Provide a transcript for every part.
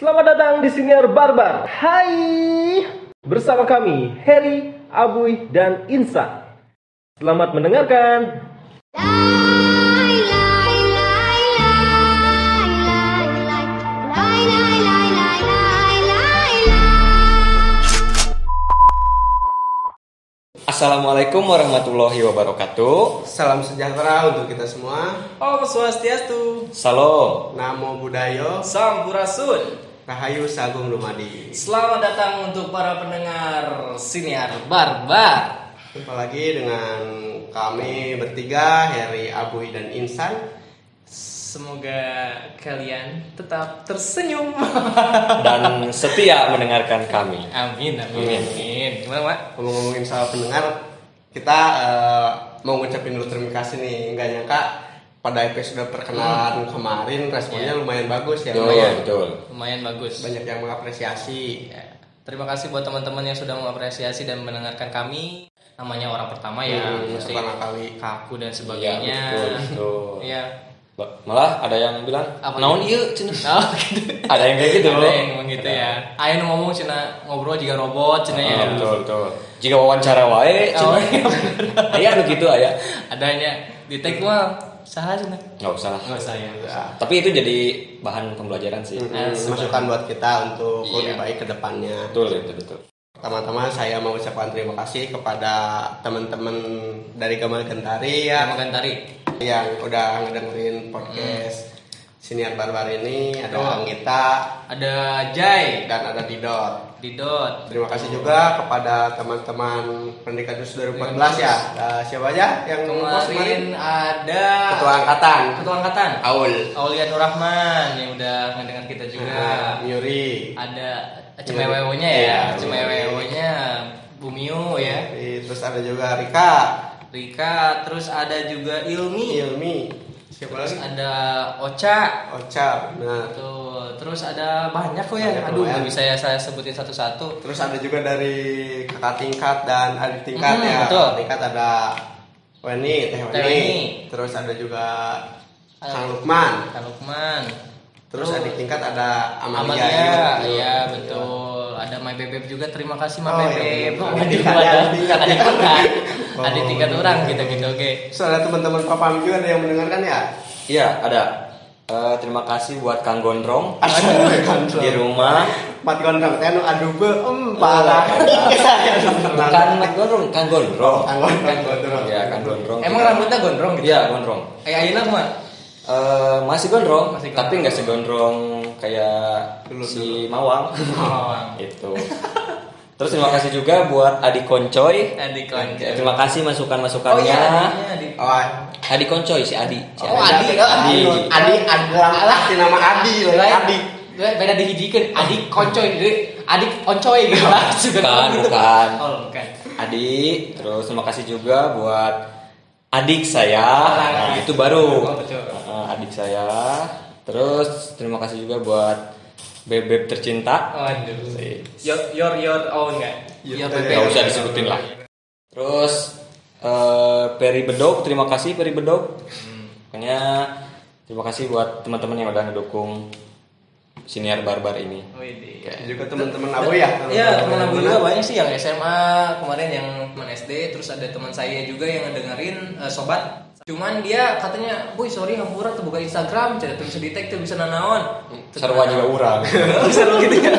Selamat datang di Siniar Barbar. Hai. Bersama kami Heri, Abuy, dan Insa. Selamat mendengarkan. Assalamualaikum warahmatullahi wabarakatuh. Salam sejahtera untuk kita semua. Om Swastiastu. Salam. Namo Buddhaya, Sampurasun. Rahayu Sagung Dumadi. Selamat datang untuk para pendengar Siniar Barbar. Jumpa lagi dengan kami bertiga, Heri, Abuy, dan Insan. Semoga kalian tetap tersenyum. Dan setia mendengarkan kami. Amin, amin, Amin. amin. Gimana, Mak? Ngomong-ngomongin soal pendengar, kita eh, mau ngucapin dulu terima kasih nih. Nggak nyangka pada episode perkenalan kemarin responnya lumayan bagus ya. Betul, Lumayan betul. Lumayan bagus. banyak yang mengapresiasi. Ya, Terima kasih buat teman-teman yang sudah mengapresiasi dan mendengarkan kami. Namanya orang pertama ya, Hmm, pasti pertama kali. kaku dan Iya, sebagainya. betul, betul. Iya. Ba- Malah ada yang bilang, Apa naon gitu? iya cenah. Oh, gitu. Ada yang kayak gitu Ada yang ngomong gitu ya. Ayo nu ngomong cina ngobrol juga robot cina ya. Ah, betul, betul. Jika wawancara wae, Oh, cenah. iya. Aya anu gitu aya. Adanya di take mah salah cina. Enggak usah. Enggak usah ya. Ya, Tapi itu jadi bahan pembelajaran sih. mm, masukan buat kita untuk lebih Iya. baik ke depannya. Betul, betul, betul. Pertama-tama saya mau ucapkan terima kasih kepada teman-teman dari Gamal Gentari Ya, ya makan tari. yang udah ngedengerin podcast Siniar Barbar ini ada. Anggita Ada Jai, dan ada Didot. Didot. Terima kasih juga kepada teman-teman pendidikan Dus 2014 ya. Ada siapa aja yang Kemarin ada Ketua Angkatan Ketua Angkatan. Aul. Aulia Nur Rahman yang udah ngedengar kita juga. Nah, Miuri. Ada Cemewewonya ya, Iya, Cemewewonya Bumio ya. Terus ada juga Rika, Rika, terus ada juga Ilmi, Ilmi. Siapa terus lagi? ada Ocha, Ocha. Nah, tuh, terus ada banyak kok ya. Banyak, Aduh, nggak bisa ya saya sebutin satu-satu. Terus ada juga dari kakak tingkat dan adik tingkat Hmm, ya. betul. Kakak tingkat ada Weni, Teh Weni. Terus ada juga Ada- Kang Lukman. Kak Lukman. Terus Tuh. adik tingkat ada Amalia. Amalia, iya betul. Ada My Bebek juga. Terima kasih My Oh, iya, Bebek. betul. Oh, Adik adik tingkat, ada adik tingkat. adik tingkat. Oh, Adik tingkat iya. orang gitu gitu. Oke. Terus ada teman-teman Papam juga ada yang mendengarkan ya? Iya, ada. Eh, terima kasih buat Kang Gondrong Aduh, di rumah. Mati gondrong teh anu adu be em parah. Bukan Mat Gondrong, Kang Gondrong. Kang gondrong. Iya, Kang Gondrong. Emang rambutnya gondrong gitu? Iya, Gondrong. Eh, Aina mah? Eh, masih gondrong, Masih tapi gondrong. nggak segondrong kayak Dulu, si Mawang. Oh, itu. Terus terima kasih juga buat Adi Koncoy. adik konco. Terima kasih Oh masukan-masukannya. iya, adiknya adik. Oh, Adi Koncoy si Adi. Si Oh, Adi. Adi. Adi, Adi, adalah si nama Adi. Adi. Lain, beda dihijikeun adik koncoy jadi adik oncoy gitu lah Bukan, gitu. bukan. oh bukan Adi, terus terima kasih juga buat adik saya. Ah, Nah, itu baru. Oh. Eh, adik saya. Terus terima kasih juga buat bebek tercinta. waduh Si- your your your own nggak Your- Your bebek. Nggak usah disebutin lah. Terus eh Peri Bedog, terima kasih Peri Bedog. Pokoknya terima kasih buat teman-teman yang udah ngedukung siniar barbar ini. Widih. Juga teman-teman Abu ya. Iya, teman aku juga banyak sih yang SMA kemarin yang teman SD, terus ada teman saya juga yang ngedengerin eh, sobat. Cuman dia katanya, "Boy, sorry hampura tuh buka Instagram, tidak tuh bisa tag tuh bisa nanaon." Sarwa juga urang. Seru gitu ya.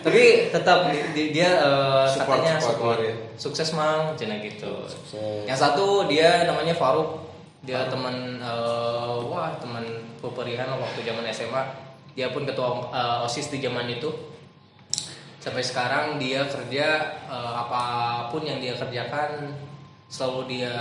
Tapi tetap di- di- dia eh, Support, katanya support support. kemarin. Sukses mang, cina gitu. Sukses. Yang satu dia namanya Faruk. Dia teman eh, wah teman peperihan waktu zaman SMA. Dia pun ketua eh, OSIS di zaman itu. Sampai sekarang dia kerja eh, apa pun yang dia kerjakan selalu dia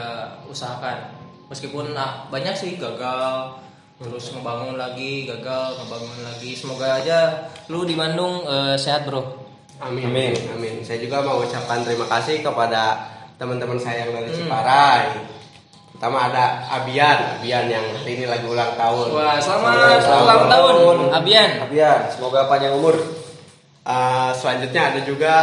usahakan. Meskipun nah, banyak sih gagal terus ngebangun lagi, gagal ngebangun lagi. Semoga aja lu di Bandung eh, sehat, Bro. Amin. Amin. Amin. Saya juga mau ucapkan terima kasih kepada teman-teman saya yang dari Hmm. Ciparai. Pertama ada Abian, Abian yang hari ini lagi ulang tahun. Wah, selamat ulang tahun, Abian. Abian, semoga panjang umur. Eh, selanjutnya ada juga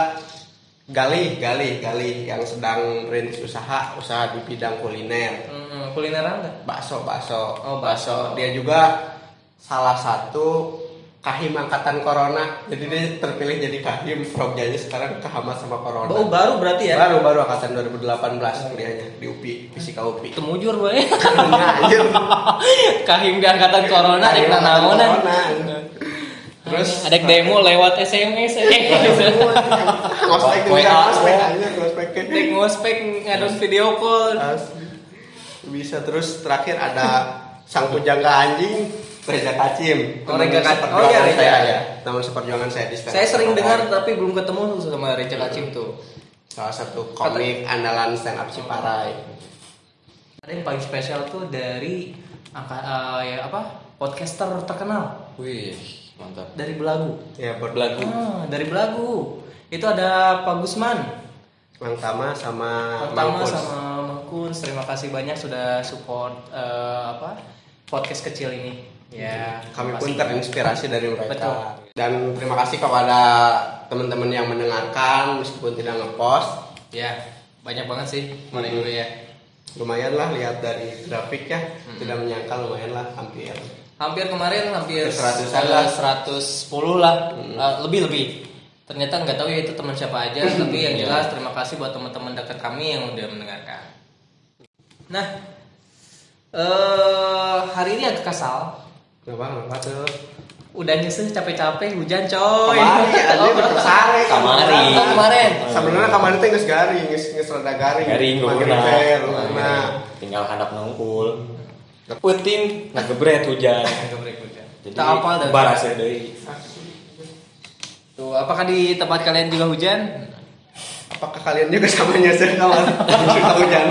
Galih, Galih, Galih yang sedang merintis usaha, usaha di bidang kuliner. Hmm, kulineran nggak? Bakso, bakso. Oh, bakso. Dia juga salah satu kahim angkatan corona jadi dia terpilih jadi kahim progjanya sekarang kehambat sama corona Oh, baru berarti ya? baru baru angkatan 2018 kuliahnya di UPI fisika UPI Temujur. Anjir. Kahim di angkatan corona nanaonan. corona. terus ada demo lewat SMS eh. ngospek ngospek aja ngospek ngospek ngadon video call. Asli. Bisa terus terakhir ada sang pujangga anjing Reza Kacim Oh, Reza Kacim. Oh, iya, seperjuangan Reza. saya ya teman seperjuangan saya di stand Saya sering dengar tapi belum ketemu sama Reja Kacim tuh. salah satu komik andalan stand up Ciparai Ada yang paling spesial tuh dari angka eh, ya apa? Podcaster terkenal Wih, mantap. dari Belagu. ya Belagu. Ah, dari Belagu. Itu ada Pak Gusman. Mang Tama sama Kuns. sama Kuns, terima kasih banyak sudah support eh, apa podcast kecil ini. Ya, kami pun terinspirasi dari mereka Betul. dan terima kasih kepada teman-teman yang mendengarkan meskipun tidak ngepost Ya, banyak banget sih kemarin dulu ya. lumayan lah lihat dari grafik ya Hmm. tidak menyangka lumayan lah hampir Hampir kemarin hampir Seratusan eh, lah. 110 lah, Eh, lebih lebih. Ternyata nggak tahu ya itu teman siapa aja, tapi yang jelas terima kasih buat teman-teman dekat kami yang udah mendengarkan. Nah, eh hari ini agak kasal. kenapa kenapa tuh Udah nyesel capek-capek hujan coy. kemarin ya Oh, ada sare Kemarin. Oh, kemarin. sebenarnya kemarin teh geus garing geus geus rada garing Garing gue Makin kena. fair, lu kena. Tinggal handap nongkul. Puting ngagebret hujan. Jadi apa dan baras ya deui. Tuh, apakah di tempat kalian juga hujan? apakah kalian juga sama nyesel kawan hujan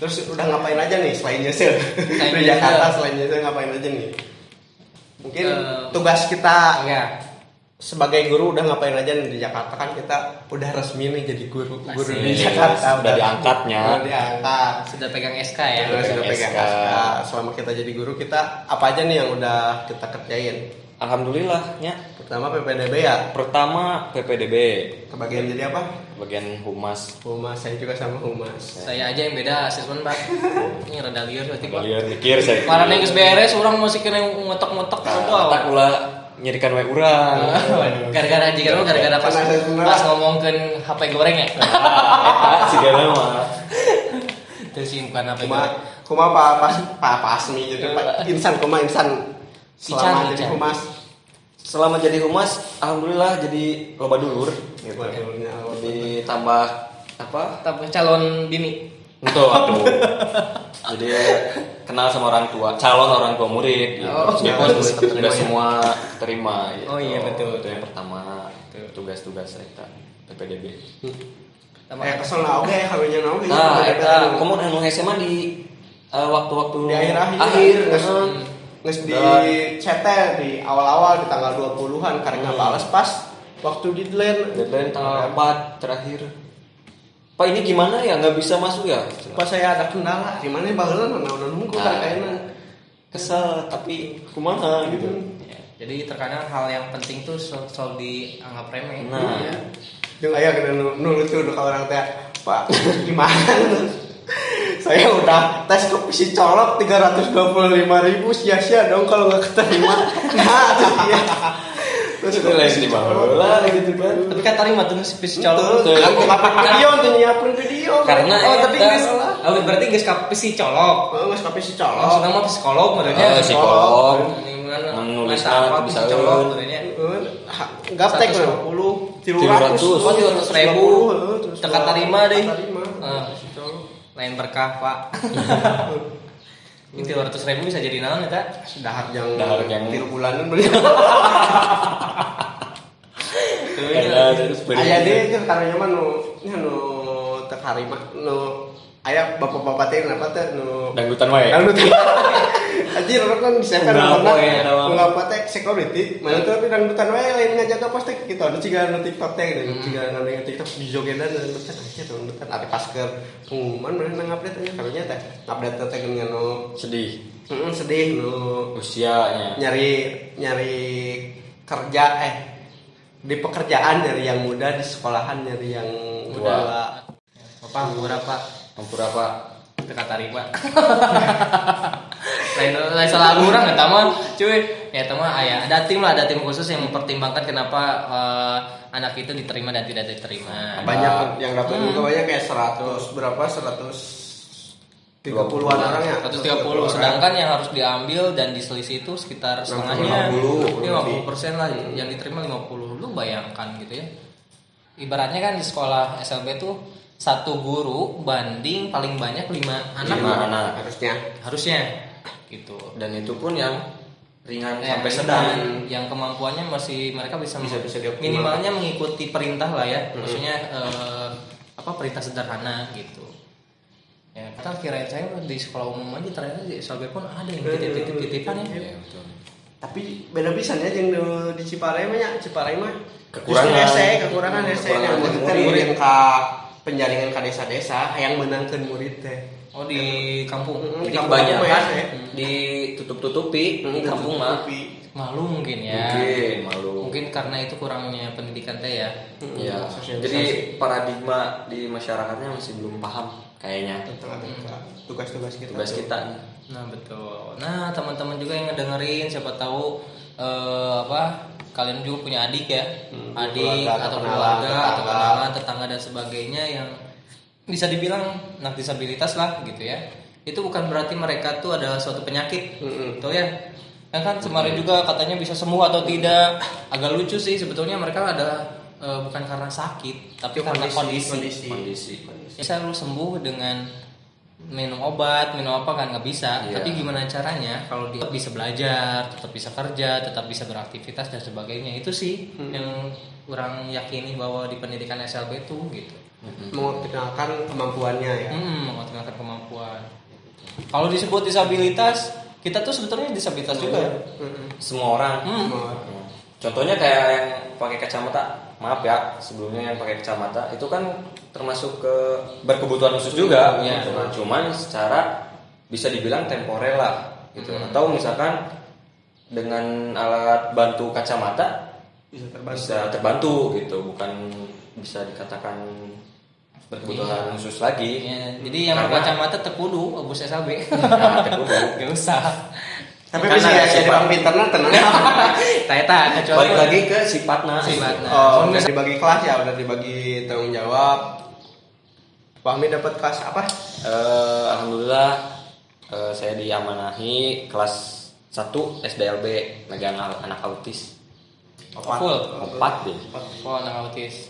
terus udah ngapain aja nih selain nyesel Selain di nyesel. Jakarta selain nyesel ngapain aja nih mungkin Eh, tugas kita Ya. sebagai guru udah ngapain aja nih di Jakarta kan kita udah resmi nih jadi guru guru di. Jakarta Udah diangkatnya. udah diangkat Sudah pegang SK ya. Udah sudah pegang SK. SK. selama kita jadi guru kita apa aja nih yang udah kita kerjain Alhamdulillah nya. pertama PPDB ya Pertama PPDB, kebagian jadi apa bagian humas. humas saya juga sama humas Saya aja yang beda asesmen pak. Ini rada liar berarti pak. Kalian mikir saya. Marah neng geus beres, orang masih kena ngotok-ngotok Tak apa? pula nyerikan wae urang. Gara-gara jika lu gara-gara pas pas ngomongkeun HP goreng ya. Eta sigana mah. Terus simpan HP kuma goreng. kuma apa pas pak pasmi jadi pak insan kuma insan selama Ican, jadi Ican. humas Selama jadi humas, alhamdulillah jadi loba dulur gitu. Awal. Jadi tambah apa? Tapi calon bini. Itu waktu. Jadi kenal sama orang tua, calon orang tua murid gitu. Oh, terima tidak ya. semua terima gitu. Oh, iya, betul. Itu yang pertama. Tugas-tugas saya PPDB. Sama eh kesel lah oke harunya nah oke Nah, eta kamu anu SMA di eh, waktu-waktu di akhir-akhir akhir nges, di. CT di awal-awal di tanggal 20-an karena nggak balas pas waktu di deadline deadline tanggal 4 terakhir. Pak ini gimana ya nggak bisa masuk ya? pas saya ada kendala gimana ya mana udah nunggu Nah. kan kayaknya Kesel tapi kumaha gitu. Ya, jadi terkadang hal yang penting tuh sel- selalu dianggap remeh. Nah. Ya. Jeung aya kena nurut tuh ke orang teh, Pak, gimana? Saya udah tes ke pisi colok 325 ribu sia-sia dong kalau nggak keterima. Nah, dia. Terus Itu lain di bawah gitu kan. Tapi kan tadi mah tuh spesies Betul. colok. Aku ngapain video tuh nyiapin video. Karena Oh, tapi geus oh, berarti ka pesi colok. Nggak ke pisi Langsung colok. nama psikolog Oh, psikolog. Ini mana? Menulis apa bisa psikolog menurutnya. Gaptek 150, 300 Oh, 300 ribu. Teka terima deh. Lain berkah, Pak. Ini 300 ribu bisa jadi naon ya, Kak? Dahar yang Dahar yang- tiru bulanan beli. Ada terus Aya deh itu karena mah nu nu teu karima nu aya bapak-bapak teh kenapa teh nu dangdutan wae. Dangdut. Anjir orang kan disiapkan mana? poe, eta mah. Enggak apa teh security. Mana tuh tapi dangdutan wae lain ngajaga pos teh gitu. Ada ciga nu TikTok teh dan ciga yang TikTok di jogedan dan dangdutan aja dangdutan ada masker pengumuman mana nang update nya karunya teh. Update teh dengan nu Sedih. heeh sedih nu Usianya. nyari nyari kerja eh di pekerjaan nyari yang muda di sekolahan nyari yang tua. Bapak berapa? Ampura Pak. Teka tarima. lain lain salah orang eta mah cuy ya teman ya. Ada tim lah ada tim khusus yang mempertimbangkan kenapa eh, anak itu diterima dan tidak diterima. Banyak yang dapat Hmm. juga banyak kayak 100 berapa 130 an orang ya? 130 sedangkan yang harus diambil dan diselisih itu sekitar setengahnya 50. 50 persen lah yang diterima 50 lu bayangkan gitu ya. Ibaratnya kan di sekolah SLB tuh satu guru banding paling banyak lima anak. Lima anak. harusnya. Harusnya. Gitu. Dan itu pun yang ringan Ya, sampai sedang. yang kemampuannya masih mereka bisa, Bisa- bisa minimalnya mengikuti perintah lah ya. Maksudnya eh, apa perintah sederhana gitu. Ya kita kirain saya di sekolah umum aja ternyata di SLB pun ada yang titip-titip titipan ya. Tapi beda bisa ya yang di, di Ciparai mah ya. Ciparai mah Kekurangan. Justru kekurangan Kekurangan yang murid. yang ka penjaringan ka desa-desa yang menangkan murid teh oh di kampung Mm, di kampung mah ya, ditutup-tutupi di kampung mah. Malu mungkin ya Mungkin malu. mungkin karena itu kurangnya pendidikan teh ya Iya. Sosialisasi. Jadi paradigma di masyarakatnya masih belum paham kayaknya tugas-tugas kita tugas kita. Nah betul. Nah teman-teman juga yang ngedengerin siapa tahu eh, apa kalian juga punya adik ya, Hmm, adik keluarga atau atau keluarga atau tetangga. kenalan, tetangga dan sebagainya yang bisa dibilang anak disabilitas lah gitu ya. Itu bukan berarti mereka tuh adalah suatu penyakit, Mm-mm. betul ya? Yang kan kemarin juga katanya bisa sembuh atau tidak. Agak lucu sih sebetulnya mereka adalah eh, bukan karena sakit, tapi karena kondisi. kondisi. Kondisi. Bisa lu sembuh dengan minum obat, minum apa kan nggak bisa. Iya. Tapi gimana caranya kalau dia bisa belajar, tetap bisa kerja, tetap bisa beraktivitas dan sebagainya. Itu sih yang kurang yakini bahwa di pendidikan SLB itu gitu. mengoptimalkan kemampuannya ya Hmm, mengoptimalkan kemampuan. Kalau disebut disabilitas, kita tuh sebetulnya disabilitas juga. Mm-mm. Semua orang. Hmm. Semua. Contohnya kayak yang pakai kacamata. Maaf ya, sebelumnya yang pakai kacamata itu kan termasuk ke berkebutuhan khusus juga. Iya. gitu kan. Cuman secara bisa dibilang temporer lah gitu. Hmm. Atau misalkan dengan alat bantu kacamata bisa terbantu bisa terbantu gitu, bukan bisa dikatakan berkebutuhan khusus lagi. Ya, jadi yang Karena- berkacamata terkudu, bus SLB. Nah, terkudu. Gak usah. Tapi bisa ya jadi bang pinternya tenang Taeta kecuali Balik lagi ke sifatnya. Sifatnya. oh udah dibagi kelas ya udah dibagi tanggung jawab Fahmi dapat kelas apa Eh, Alhamdulillah eh, saya diamanahi kelas 1 SDLB megang al- anak autis. Full. Empat deh. Oh, anak autis.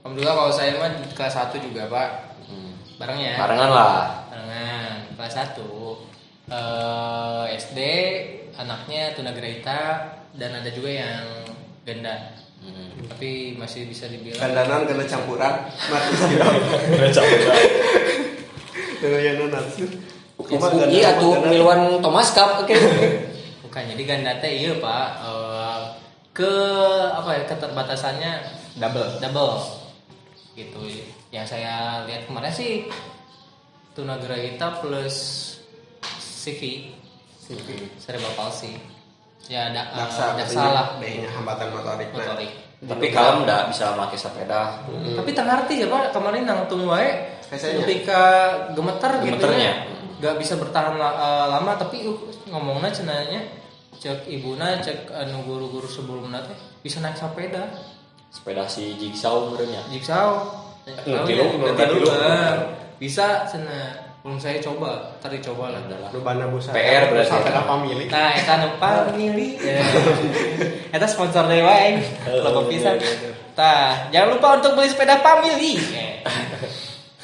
Alhamdulillah kalau saya mah kelas 1 juga, Pak. Hmm. Bareng ya? Barengan lah. Barengan. Kelas 1 eh, SD anaknya tunagrahita dan ada juga yang ganda. Hmm. Tapi masih bisa dibilang kandanan kena campuran. Mati silau Doyan nanas Iya tuh pemilihan Thomas Cup oke. bukan jadi ganda teh iya, Pak. Eh, ke apa ya keterbatasannya? Double. Double. Gitu. Yang saya lihat kemarin sih tunagrahita plus CV cerebral palsy ya ada eh, daksa daksa lah hambatan motorik nah motorik Tapi kalau enggak bisa pakai sepeda. tapi tak ngerti ya pak kemarin wae Biasanya. ketika gemeter gitu Gemeternya. nggak bisa bertahan eh, lama tapi uh, ngomongnya cenanya cek ibuna cek anu guru-guru sebelumnya teh bisa naik sepeda Sepeda si Jigsaw menurutnya. Jigsaw. Lu, ya? ngerti Ngerti lu. Bang. Bisa cina. Belum saya coba, tadi coba lah. Adalah. lu bana busa PR berarti. sampai apa milih Nah, eta nu family. Eta sponsor dari wae. Logo pisan. Tah, jangan lupa untuk beli sepeda family. Eh.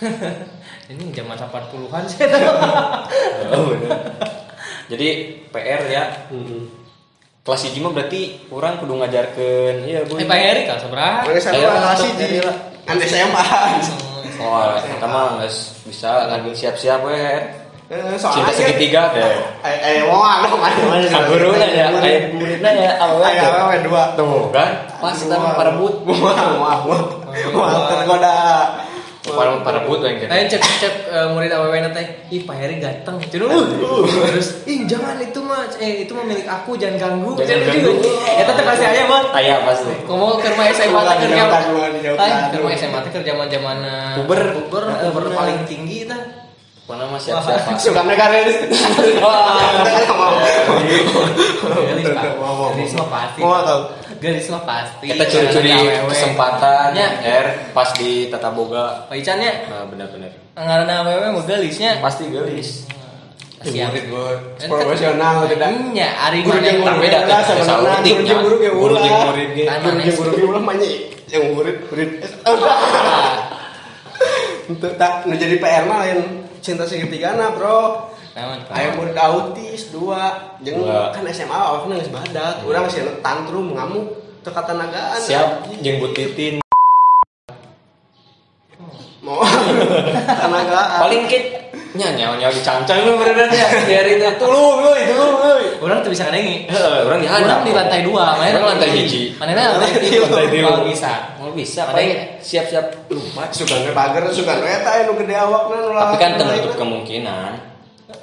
Ini zaman 80-an sih. Oh, bener. Jadi PR ya. Kelas hiji mah berarti orang kudu ngajarkeun iya Bu. Eh, Pak Erik kan seberapa? Saya kelas hiji lah. kan SMA Oh, kita mah geus bisa lagi siap-siap we. Eh, Cinta soalnya segitiga teh. eh eh mau ada mana mana Ka guruna ya, aya muridna ya. Ayo, awewe dua. Tuh kan, pas kita mah parebut. Wah, wah, wah. Wah, tergoda. Para parebut yang gitu. Ayo cek cek eh, murid AWW teh, ih Pak Heri ganteng. Cina terus, ih jangan itu mah, eh itu mah milik aku, jangan ganggu. Jangan ganggu. Ya tetep kasih aja mah. Aya pasti. Ngomong ke rumah SMA teh kerja. ke rumah SMA teh kerja zaman zaman Puber. puber, puber paling tinggi tah. pokoknya mah siap-siap Pak. Suka negaris. Gelis pak. Mau, mau, Gelis mau. pasti. Mau atau? Gelis mah pasti. kita curi-curi kesempatan Ya. R pas di tata boga Pak Ican ya, nah benar-benar karena awewe mau gelisnya. pasti gelis Siap. Murid gue profesional tidak. Nya, ari Guru yang murid beda, lah teh. sebenarnya Sautik, guru jeung ya. guru ge Guru jeung ulah. murid ge. Kan Guru jeung guru ge ulah mah yang murid murid. Untuk tak nu jadi PR mah lain cinta segitigana, Bro. Naon? Aya murid autis dua, jeung Dua. kan SMA awalnya geus badak. Urang sih tantrum ngamuk teu katanagaan. siap jenggut titin Mau tanagaan. paling kit nyanyi nyawa dicancang lu beneran ya biar itu tulu euy tulu euy Orang tuh bisa. Heeh, orang di Orang di lantai dua, mana Orang lantai hiji. Mana lantai tiga. kalau bisa. mau bisa. Paling yang- siap-siap lupa. suka nge bager suka nge eta anu gede awakna nu tapi kan tertutup kemungkinan.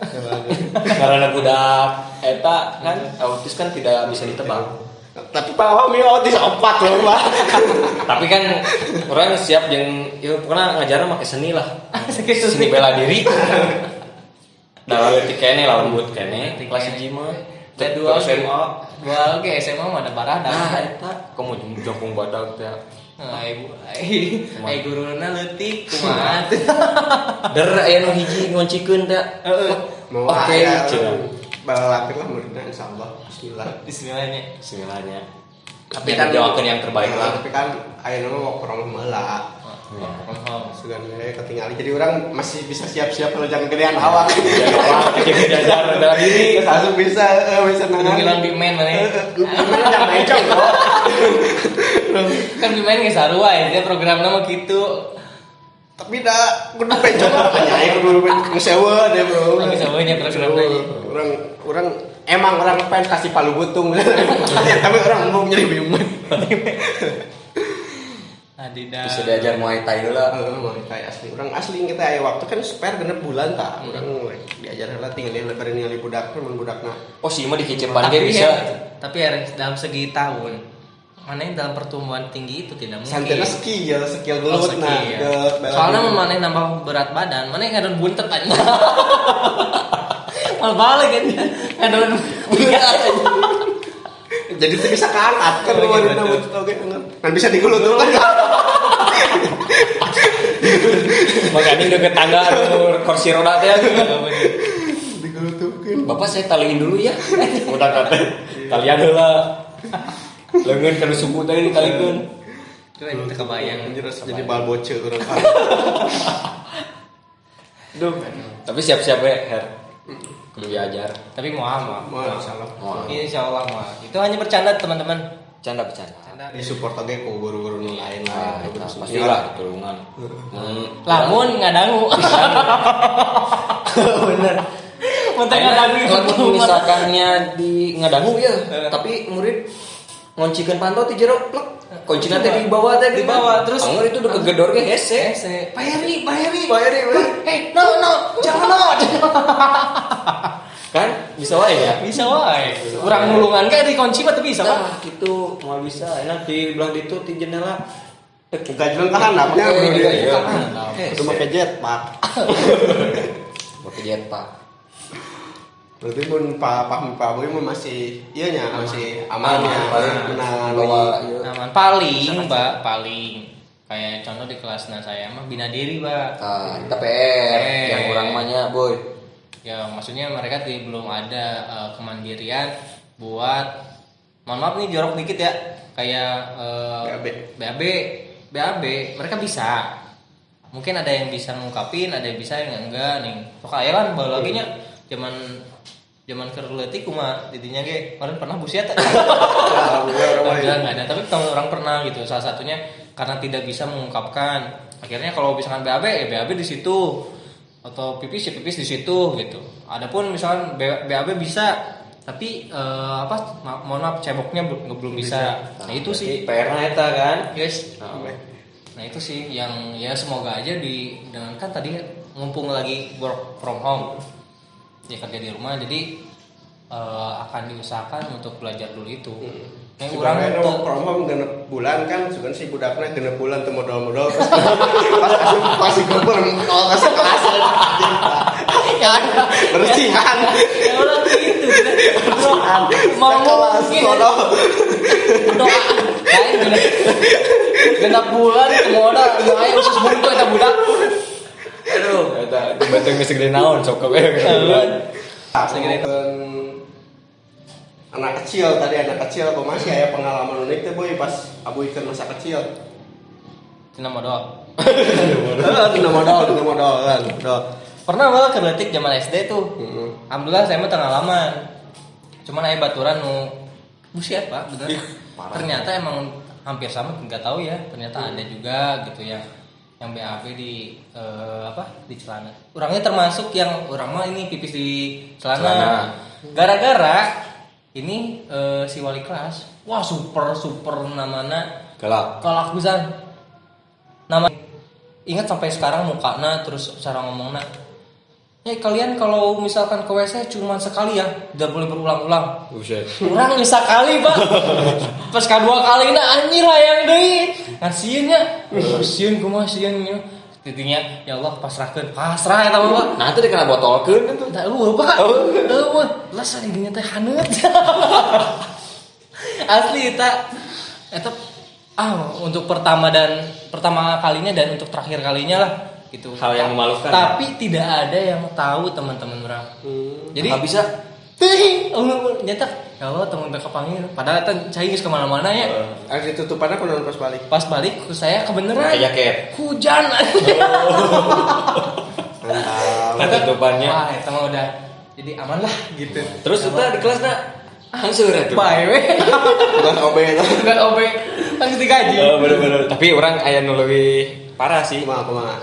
Karena budak eta kan autis kan tidak bisa ditebak tapi Pak Wami autis opat loh Pak. tapi kan orang siap yang ya pokoknya ngajarnya pakai seni lah. Seni. Bela diri. Dalam detik kene lawan buat kene kelas Dan dua SMA Dua oke SMA mah ada barada. nah eta. Kamu jongkong badak teh? Nah, ibu, ai, ai guruna leutik kumaha der aya nu hiji ngoncikeun teh. Mau oke aya cenah. balakir lah muridnya insyaallah bismillah. Bismillahnya. Bismillahnya. Tapi kan kan jawabkan yang terbaik lah. Tapi kan aya nu mau from from home. Sugan we ketinggalan. Jadi orang masih bisa siap-siap kalau jangan gedean awak. Jadi jajar bela diri. Langsung bisa eh, bisa Kudu nangan. bilang bimen mana ya. Mana yang kok. Kan bimen ge sarua ya, dia program nama gitu. Tapi dah kudu bencong lah nyai kudu bencong sewa deh bro. Oh, geus sewa nya program lagi. Orang orang emang orang pengen kasih palu butung. Tapi orang mau nyari bimen. Adidas. Bisa diajar Muay Thai heula. Heeh, mau kayak asli. Orang asli kita aya waktu kan spare genep bulan tak. Orang diajar lah tinggal dia lebaran ningali budak temen budakna. Oh sih mah dikecepan ge Tapi bisa. ya, tapi ya dalam segi tahun mana yang dalam pertumbuhan tinggi itu tidak mungkin. Santai skill, skill Oh, gelut nah. skill. bela Soalnya mana yang nambah berat badan, mana yang ngadon buntet aja. Mal balik kan, ngadon jadi tuh bisa keangkat kan Oh, iya, wanita betul. butuh oke kan bisa digelut dulu kan Makanya udah ke tangga kursi roda teh. kan Bapak saya taliin dulu ya. Udah kata talian heula. Leungeun kana suku teh ditalikeun. Itu yang kita kebayang. Jadi bal bocil orang kan Duh. Tapi siap-siap we, Her. Diajar. Tapi mau ama. mau insyaallah Mau. Insya Allah mah. Itu hanya bercanda teman-teman. Canda bercanda. Bercanda. di support oke ku guru-guru nu lain Nah, lah eta pastilah tulungan. Lamun ngadangu. Bener. Mentang ngadangu. Misalkannya di ngadangu ya, tapi murid ngoncikeun pantau ti jero plek. Kuncina teh di bawah teh Di bawah, terus- Angger itu udah kegedor ge hese. Ese, Pak Heri, Pak Heri. Pak Heri, weh. Eh, no, no, jangan no. Kan bisa wae ya. Bisa wae. Urang nulungan kayak dikunci mah teu bisa Nah, Pak. gitu mau bisa enak di belah itu di jendela. buka jalan ke handapnya Oke, bro dia. Oke, itu pakai pak Pakai jetpack. Berarti pun pak pak pak boy mah masih iya nya masih aman Aman, ya paling nah bawa iya. Aman paling, Mbak, paling kayak contoh di kelas nah saya mah bina diri, Mbak. Ah, kita PR Eh. yang kurang banyak, boy. Ya, maksudnya mereka di, belum ada eh, kemandirian buat mohon maaf nih jorok dikit ya. Kayak eh, BAB. BAB, BAB, mereka bisa. Mungkin ada yang bisa ngungkapin, ada yang bisa yang enggak nih. Pokoknya kan baru lagi nya zaman zaman kerletik kuma didinya ge kemarin pernah busiat Alhamdulillah nggak ada. Tapi kalau orang pernah gitu. Salah satunya karena tidak bisa mengungkapkan. Akhirnya kalau misalkan BAB ya BAB di situ. Atau pipis ya pipis di situ gitu. Adapun misalkan BAB bisa tapi eh, apa ma- mohon maaf ceboknya belum belum bisa. nah itu sih. PR-nya eta kan. guys Nah, nah itu sih yang ya semoga aja di dengan kan tadi ngumpul lagi work from home ya kerja di rumah jadi eh, akan diusahakan untuk belajar dulu itu. Kayak Kurang orang itu promo genep bulan kan sebenarnya si budaknya genep bulan tuh modal-modal. Pas pas pas si gopur kalau kasih kelas bersihan. Ya gitu. Mau kelas mungkin. kono doa. Lain genep bulan kemoda nu aya usus buntu eta budak. Beteng geus segede naon sok we. Segini anak kecil tadi anak kecil kok masih ada pengalaman unik tuh boy pas abu ikan masa kecil Tina modal. Tina modal tina modal kan Pernah malah keletik zaman SD tuh. Heeh. Alhamdulillah saya mah pengalaman. Cuman aya baturan nu buset Pak, bener. Parah. Ternyata emang hampir sama nggak tahu ya. Ternyata ada juga gitu ya yang BAB di eh, apa di celana. Orangnya termasuk yang orang mah ini pipis di celana. Gara-gara ini eh, si wali kelas, wah super super namanya Galak. kalak pisan. Nama ingat sampai sekarang mukana terus cara ngomongnya. Ya kalian kalau misalkan ke WC cuma sekali ya, tidak boleh berulang-ulang. Kurang bisa kali pak. Pas kedua kali nah anjir lah yang deui. Ngasieunnya. Sieun kumaha sieunnya. Titiknya ya Allah pasrahkeun. Pasrah eta mah Pak. Nah itu dikena botolkeun kan tuh. Tak eueuh Pak. Eueuh. Lah sari dinya teh haneut. Asli eta eta ah untuk pertama dan pertama kalinya dan untuk terakhir kalinya lah gitu. Hal yang memalukan. Tapi tidak ada yang tahu teman-teman orang. Jadi Nggak bisa. Oh, nyata ya Allah temen mereka panggil. Padahal kan cai geus ke mana mana ya. Akhirnya ditutupannya aku pas balik Pas balik ke saya kebeneran. Pakai jaket. Hujan. Nah tutupannya. Wah, itu mah udah jadi aman lah gitu. Terus kita di kelas nak hancur ya tuh. Bye we. bukan OB Bukan OB. Langsung digaji. Oh bener-bener. Tapi orang ayah nu lebih parah sih. kumaha kumaha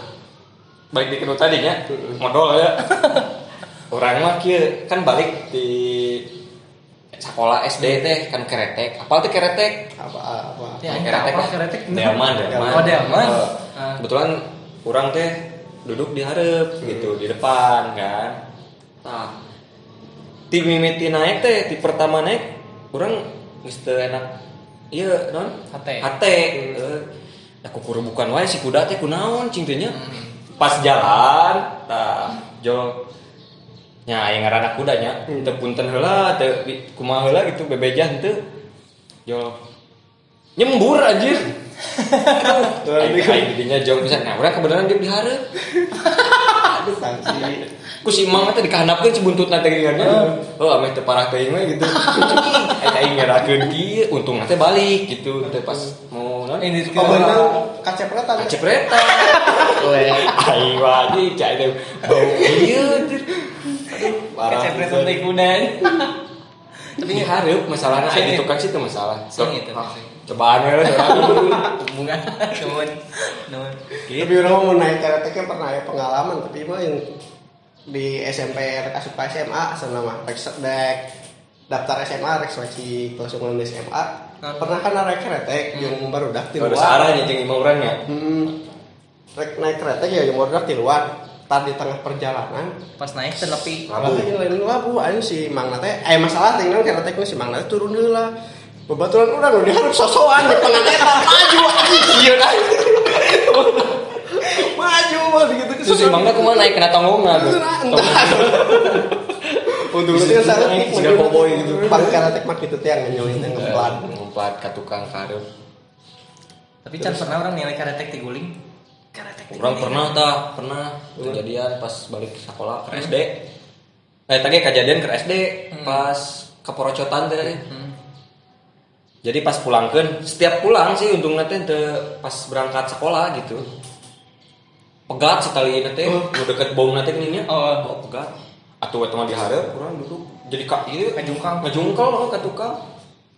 Baik di kenu tadinya modal ya. orang mah kieu kan balik di sekolah SD teh kan keretek. Apal teh keretek? apa apa Ya, keretek apa keretek? Delman, Delman. Oh, Delman. Eh, Ah. Kebetulan orang teh duduk di hareup gitu di depan kan. Nah, ti mimiti naik teh, ti pertama naik orang teu enak. Iya, non? Hate. Hate. Eh, Da kukur bukan wae si kuda teh kunaon cing teh nya. Pas jalan, tah jo nya ngaranna kudanya, teu punten heula, teu kumaha heula gitu bebejan teu. Jo nyembur anjir. Aing didinya jauh pisan. Nah, urang kebenaran dia dihareup. aduh sanksi Ku si Imang teh dikahandapkeun si buntut teh geuningannya. Oh, ame teu parah teuing mah gitu. Aing aing ngerakeun kieu, untung teh balik gitu. Teh pas mau naon Ini oh bener kacepretan Cepretan. Weh, aing wajib cai teh bau ieu parah Keceplosan teh kuda. Tapi hareup masalahna aing tukang situ masalah. Sing itu. Ah, Cobaan we. Bunga. Nuhun. Nuhun. tapi orang mau naik kereteknya pernah ya pengalaman tapi mah yang di SMP asup ke SMA sana mah rek dek daftar SMA rek seleksi kelas umum di SMA pernah kan naik keretek yang baru dak di Baru luar sarah nya jeung imah urang hmm, rek naik keretek ya yang baru dak di luar tar di tengah perjalanan Pas naik teh nepi. Labu. labu ayo si Mang Nate eh masalah tinggal kereteknya si Mang Nate turun dulu lah Bebaturan udah udah harus sosokan di tengah eta maju anjing ieu maju mah gitu Terus imang teh kumaha naik kena tonggongan. entah Untung itu saya Siga cowboy gitu. Bang karatek mah gitu teh yang nyolin yang ngeplan. Ngemplat ka tukang kareup. Tapi can pernah orang nilai karetek diguling. Karetek. Orang pernah tak pernah kejadian pas balik sekolah ke SD. Nah, tadi kejadian ke SD pas keporocotan teh. Jadi pas pulangkan, setiap pulang sih untung nanti pas berangkat sekolah gitu. Pegat sekali nanti, Oh. nu deket bom nanti keningnya. Oh. oh pegat. Atuh eta mah dihareup urang duduk jadi kak ieu Ngajungkal. ngajungkal oh, ka tukang.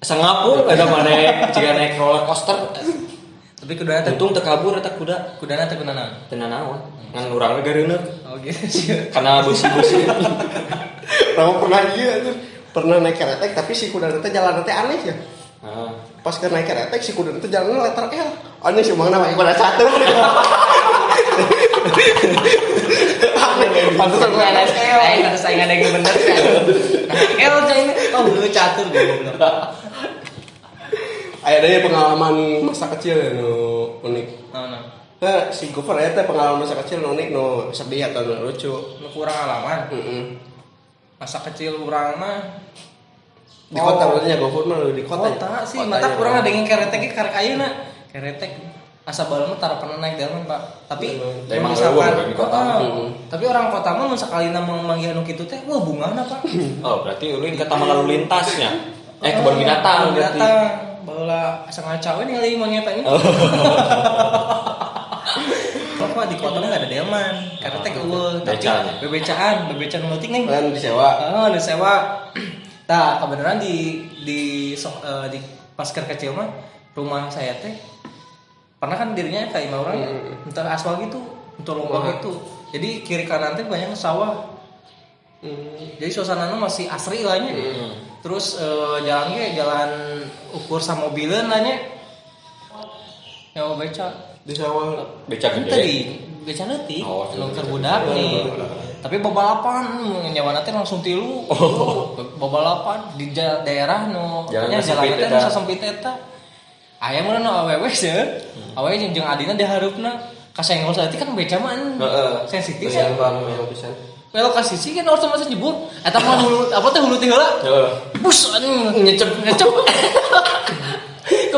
Ada mah naik jika naik roller coaster. Tapi kudanya teh Untung teu kabur eta kuda. kudana teh kunaon? Tenan naon. Ngan urang gareuneuk. Oh gitu sih. Karena besi-besi. Kamu pernah iya tuh pernah naik keretek tapi si kuda nanti jalan nanti aneh ya. Pas ke naik keretek si kuda nanti jalan letter L. Aneh sih mang nama kuda satu. Pantesan kuda Aing L. aing harus aing ada yang bener kan. Nah, teh ini oh dulu catur bener. Ada ya pengalaman masa kecil ya nu unik. Nah, nah. Nah, si Gopher ya teh pengalaman masa kecil unik nu sedih atau nu lucu. Nu kurang alaman. Masa kecil orang mah Di kota berarti ya Gopher mah di kota. kota, ya? sih mata kurang ada yang keretek karek ayeuna keretek asa balam mah tara pernah naik dalam pak tapi Hmm. Emang misalkan kota. Hmm. tapi orang kota mah mun sakali nama manggih anu kitu teh wah bungana pak Oh, berarti ulin ke taman lalu lintasnya. Eh, kebun binatang berarti. baheula asa ngacawe ningali monyet ini Apa di kota nggak ada delman, karena teh eueuh, tapi Becanya. bebecaan, bebecaan leutik nih. Kan disewa. Oh, udah sewa. Nah, kebenaran di di sok- eh, di pas kecil mah rumah saya teh pernah kan dirinya kayak lima orang ya, entar aspal gitu, untuk lomba Wah. gitu. Jadi kiri kanan teh banyak sawah. Hmm. Jadi suasananya masih asri lah nya. Terus eh, jalannya jalan ukur sama mobilan lah nya. Nyawa beca. Di sawah. Becak Ente gede. di beca leutik. Oh, budak nih. Tapi babalapan nyawa nanti langsung tilu. Babalapan di daerah nu Jalan jalan teh eta. nu sempit eta. Aya mah nu awewe sih. Awewe jeung jeung adina diharupna kasenggol saeutik kan beca mah anu Heeh. sensitif Bisa ya. bang yang pisan. Belok ka sisi kan harus masih jebur. Eta mah hulu apa teh hulu teh heula. Heeh. Bus anjing nyecep nyecep.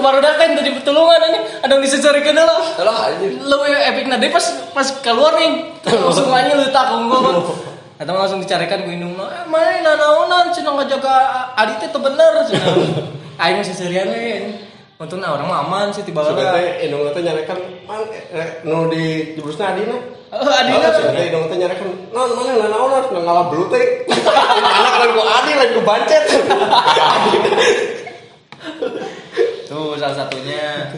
Kemarin teh tadi petulungan anjing ada yang disejarikeun heula. Alah anjir. Lu epic nade pas pas keluar nih. Langsung aja lu tak unggul. Eta mah langsung dicarikan ku indung eh mana nanaonan cenah ngajaga adit teh teu bener cenah. Aing masih serian we. Untungna orang mah aman sih tiba tiba. teh indung teh nyarekan man eh, nu di jebrusna adina. Oh, adina. Oh, sebenarnya indung teh nyarekan non mana nanaonan nu ngalah belut teh. Anak lagu adi lagu bancet. Tuh salah satunya.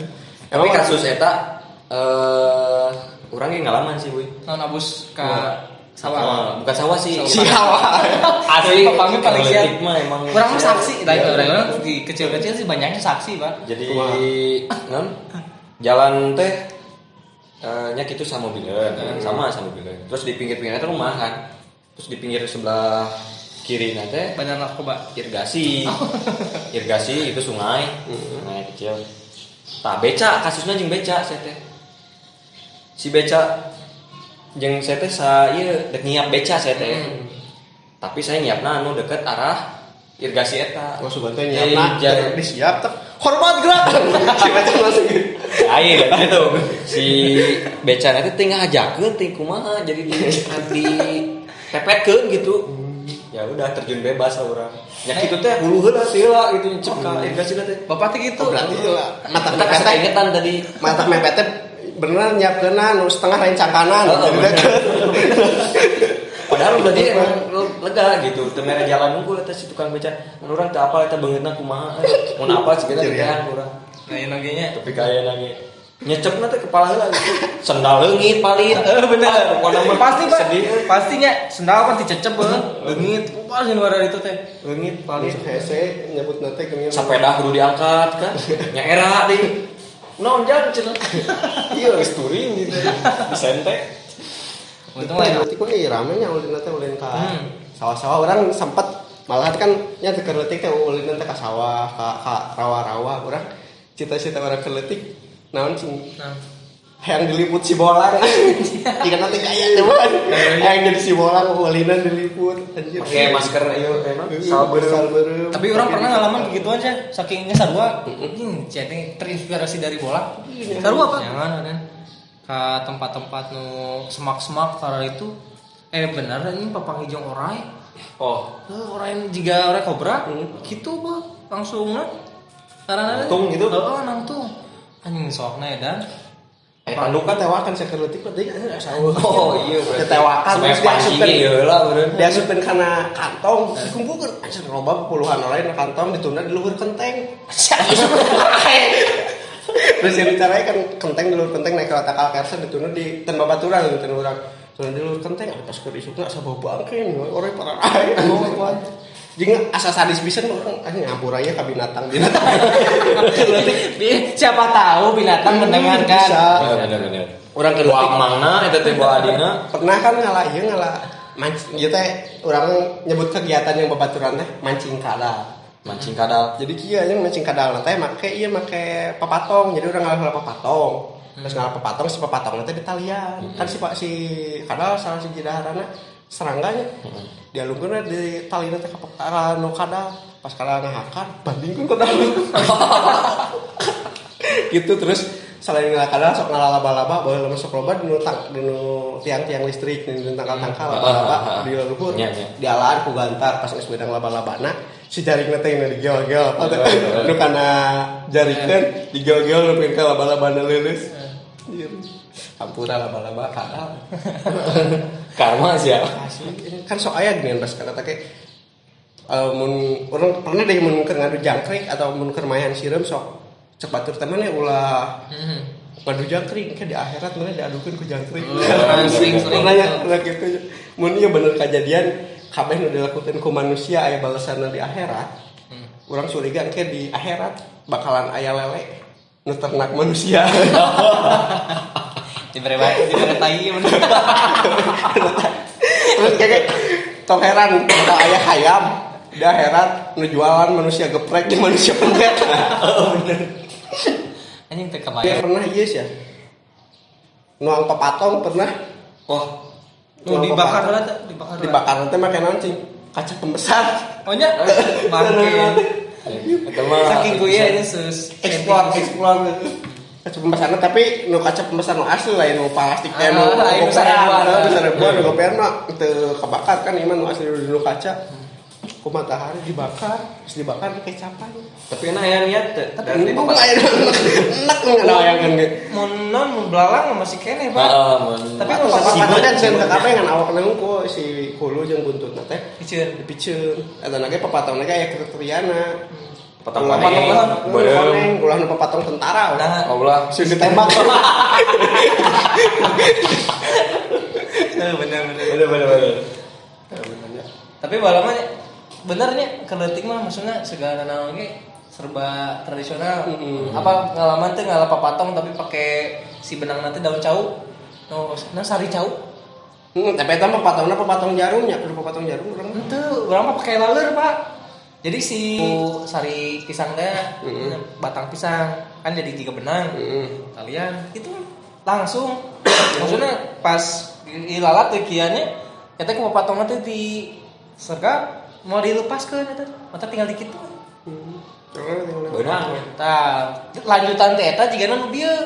Tapi kasus eta eh yang ngalaman sih, Boy. Non abus ka Sawah, sawah. bukan sawah sih. Siapa? Asli Papangnya paling siap. Emang. Kurang saksi, dari orang di kecil-kecil sih banyaknya saksi, Pak. Jadi non jalan teh eh nya kitu sama mobilan, kan? sama sama mobilan. Terus di pinggir-pinggirnya teh rumah kan. Terus di pinggir sebelah kiri nanti Banyak narkoba. irigasi. irigasi itu sungai. Sungai kecil. Tah beca kasusnya jeung beca saya teh. Si beca jeung saya teh saya dek nyiap beca saya teh. Hmm. Tapi saya nyiapna anu deket arah irigasi eta. Oh Jadi, nyiapna jangan- jadi disiap teh. Hormat gerak. Si macam masuk gitu. Air gitu. Si beca nanti tinggal ajakeun ting kumaha jadi di di pepetkeun gitu. Ya udah terjun bebas lah orang. Ya kitu teh hulu heula heula gitu nyecep ka irigasi teh. Bapak teh gitu. Oh, berarti lah. Mata Kita kasih mepet keingetan tadi. mata mepet teh beneran nyiapkeun nu setengah rencang kanan. Oh, bener. deket. Padahal berarti emang lega gitu. Teu mere jalan unggul eta si tukang beca. Mun urang teu apal eta beungeutna kumaha. Mun apal sih kita urang. Kayak nagenya. Tapi kaya lagi nyecepna teh kepala heula gitu. Sendal leungit palit. Eh bener. Pokona mah Pasti pak. sedih. Pastinya sendal kan dicecep eh. Leungit. Apa sih luar itu teh? Leungit paling. Hese nyebut nanti kengin. sepeda kudu diangkat kan nya era di non jangan cenah iya geus touring gitu disentek Untung lah. Letik mah iya rame nya ulin teh ulin ka Hmm. sawah-sawah orang sempat malah kan nya teu keur leutik teh ulin teh ka sawah ka ka rawa-rawa urang cita-cita orang keur leutik naon sing Nah. yang diliput si bolang. Jika nanti kayak teman yang jadi si bolang ulinan diliput. Anjir. Pakai masker ayo emang. Salber Tapi orang pernah ngalaman begitu aja, saking ini sarua, hmm, jadi terinspirasi dari bola. Sarua apa? Jangan ada ke tempat-tempat nu semak-semak karena itu, eh benar ini papang hijau orai, oh. Eh, orai jika orai kobra, gitu bah langsung nah, karena Nangtung gitu? oh nangtung, anjing sokna dan eh Pandukan pandukan tewakan saya kerletik tadi sahur. oh iya berarti Ketewakan sampai terus diasupkan. ya lah bener karena kantong, dikumpulkan anjir loba puluhan orang kantong ditunda di luhur kenteng. Terus yang dicarai kan kenteng di luhur kenteng naik ke otak kalkersa ditunda di ten babaturan ten urang. Tunda di luhur kenteng ah, pas keur isukna asa bau bangkeun orang parah ae. Jeung asa sadis pisan orang ah ngampuranya ka binatang binatang. Bi- siapa tahu binatang mendengarkan. Bisa. Iya, Orang keletik mangna eta teh buah adina pernah kan ngalah ieu ngalah mancing ieu teh orang nyebut kegiatan yang babaturan teh mancing kadal. mancing kadal Jadi kia yang mancing kadal teh make ieu make papatong. Jadi orang ngalah papatong. terus ngalah pepatong si pepatong nanti di talian kan si pak si kadal salah si jidaharana serangganya. Dia lungkuna di tali nanti ke pepatong nu kadal pas kadal ngahakan bandingkan ke dalam gitu terus selain ngalah kadal sok ngalah laba-laba bahwa lama sok loba di tang di tiang-tiang listrik di tangkal-tangkal Ah, ah, laba-laba ah. di luhur Nya, nya. di alaan ku gantar pas geus bedang laba-labana si jaring nanti yang digel-gel apa tuh Ah, nu kana jarikeun digel-gel nu pengen ka laba-labana leuleus Anjir. Hampura laba-laba kadal karma sih ya kan sok aya gini pas kata teh eh, mun orang pernah deh mun ngadu jangkrik atau mun keur mayan sireum sok cek batur teh mana ulah. Hmm. ngadu jangkrik kan di akhirat mana diadukeun ku jangkrik. Oh, sering-sering. nanya ulah gitu. Mun ieu bener kejadian kabeh nu dilakukan ku manusia aya balasanna di akhirat. Hmm. orang curiga ke di akhirat bakalan aya lele nu ternak manusia Diberi diberi tai bener. terus kayak tong heran kalau ayah hayam. Dia heran nu jualan manusia geprek di manusia pendet Oh bener. Anjing teh pernah yes ya. Nuang pepatong pernah. Oh Nu dibakar lah dibakar. dibakar nanti makan nancing kaca pembesar. Oh nya bangke. itu mah Saking gue ya ini sus. eksplor eksplor kaca pembesar tapi nu kaca pembesar nu asli lain nu plastik teh nu Ah, nu sarebuan. nu sarebuan nu gopean mah itu kebakar kan iman nu asli nu kaca ku matahari dibakar terus dibakar di kecapan. Tapi enak ya lihat tapi ini air enak nggak ada yang kan Mun non mun belalang masih kene, Pak. Mun. Tapi kalau si papa dan sen kakak yang awak nang ku si hulu jeung buntut teh. Piceun. dipiceun eta nage papatong nage aya kriteriana Patang Ulah koneng, patong berem. koneng ulah nu papatong tentara Nah, Allah sih ditembak bener bener. bener bener bener Tapi balaman benernya keleutik mah maksudnya segala naon ge serba tradisional. Mm-mm. Apa ngalaman teh ngalah papatong tapi pakai si benang nanti daun cau. No, nah sari cau. Hmm, tapi eta mah papatongna papatong jarumnya kudu papatong jarum urang. Itu orang mah pakai laler, Pak. Jadi si sari pisang teh Mm-mm. batang pisang kan jadi tiga benang. Heeh. Kalian itu langsung maksudnya pas ilalat kiannya kita ke papatong teh di sergap mau dilepaskan eta mata tinggal dikit tuh. benang Tah, lanjutan teh eta nu bieu.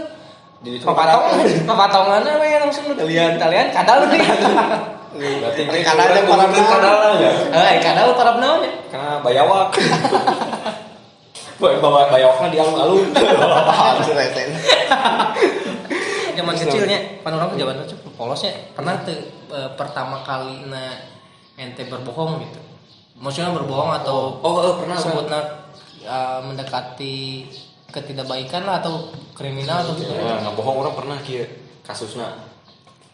Jadi Papatong, papatonganna we langsung Kalian. kalian kadal nih. berarti Ada kadal yang para lah ya Eh, kadal para naon ya? karena bayawak bawa bayawaknya di alun-alun resen. Zaman kecilnya, pan orang tuh zaman kecil polosnya pernah tuh eh, pertama kali na ente berbohong gitu. Maksudnya berbohong atau oh eh, pernah sebutnya eh, mendekati ketidakbaikan lah atau kriminal atau gitu. ya nggak bohong orang pernah kia kasusnya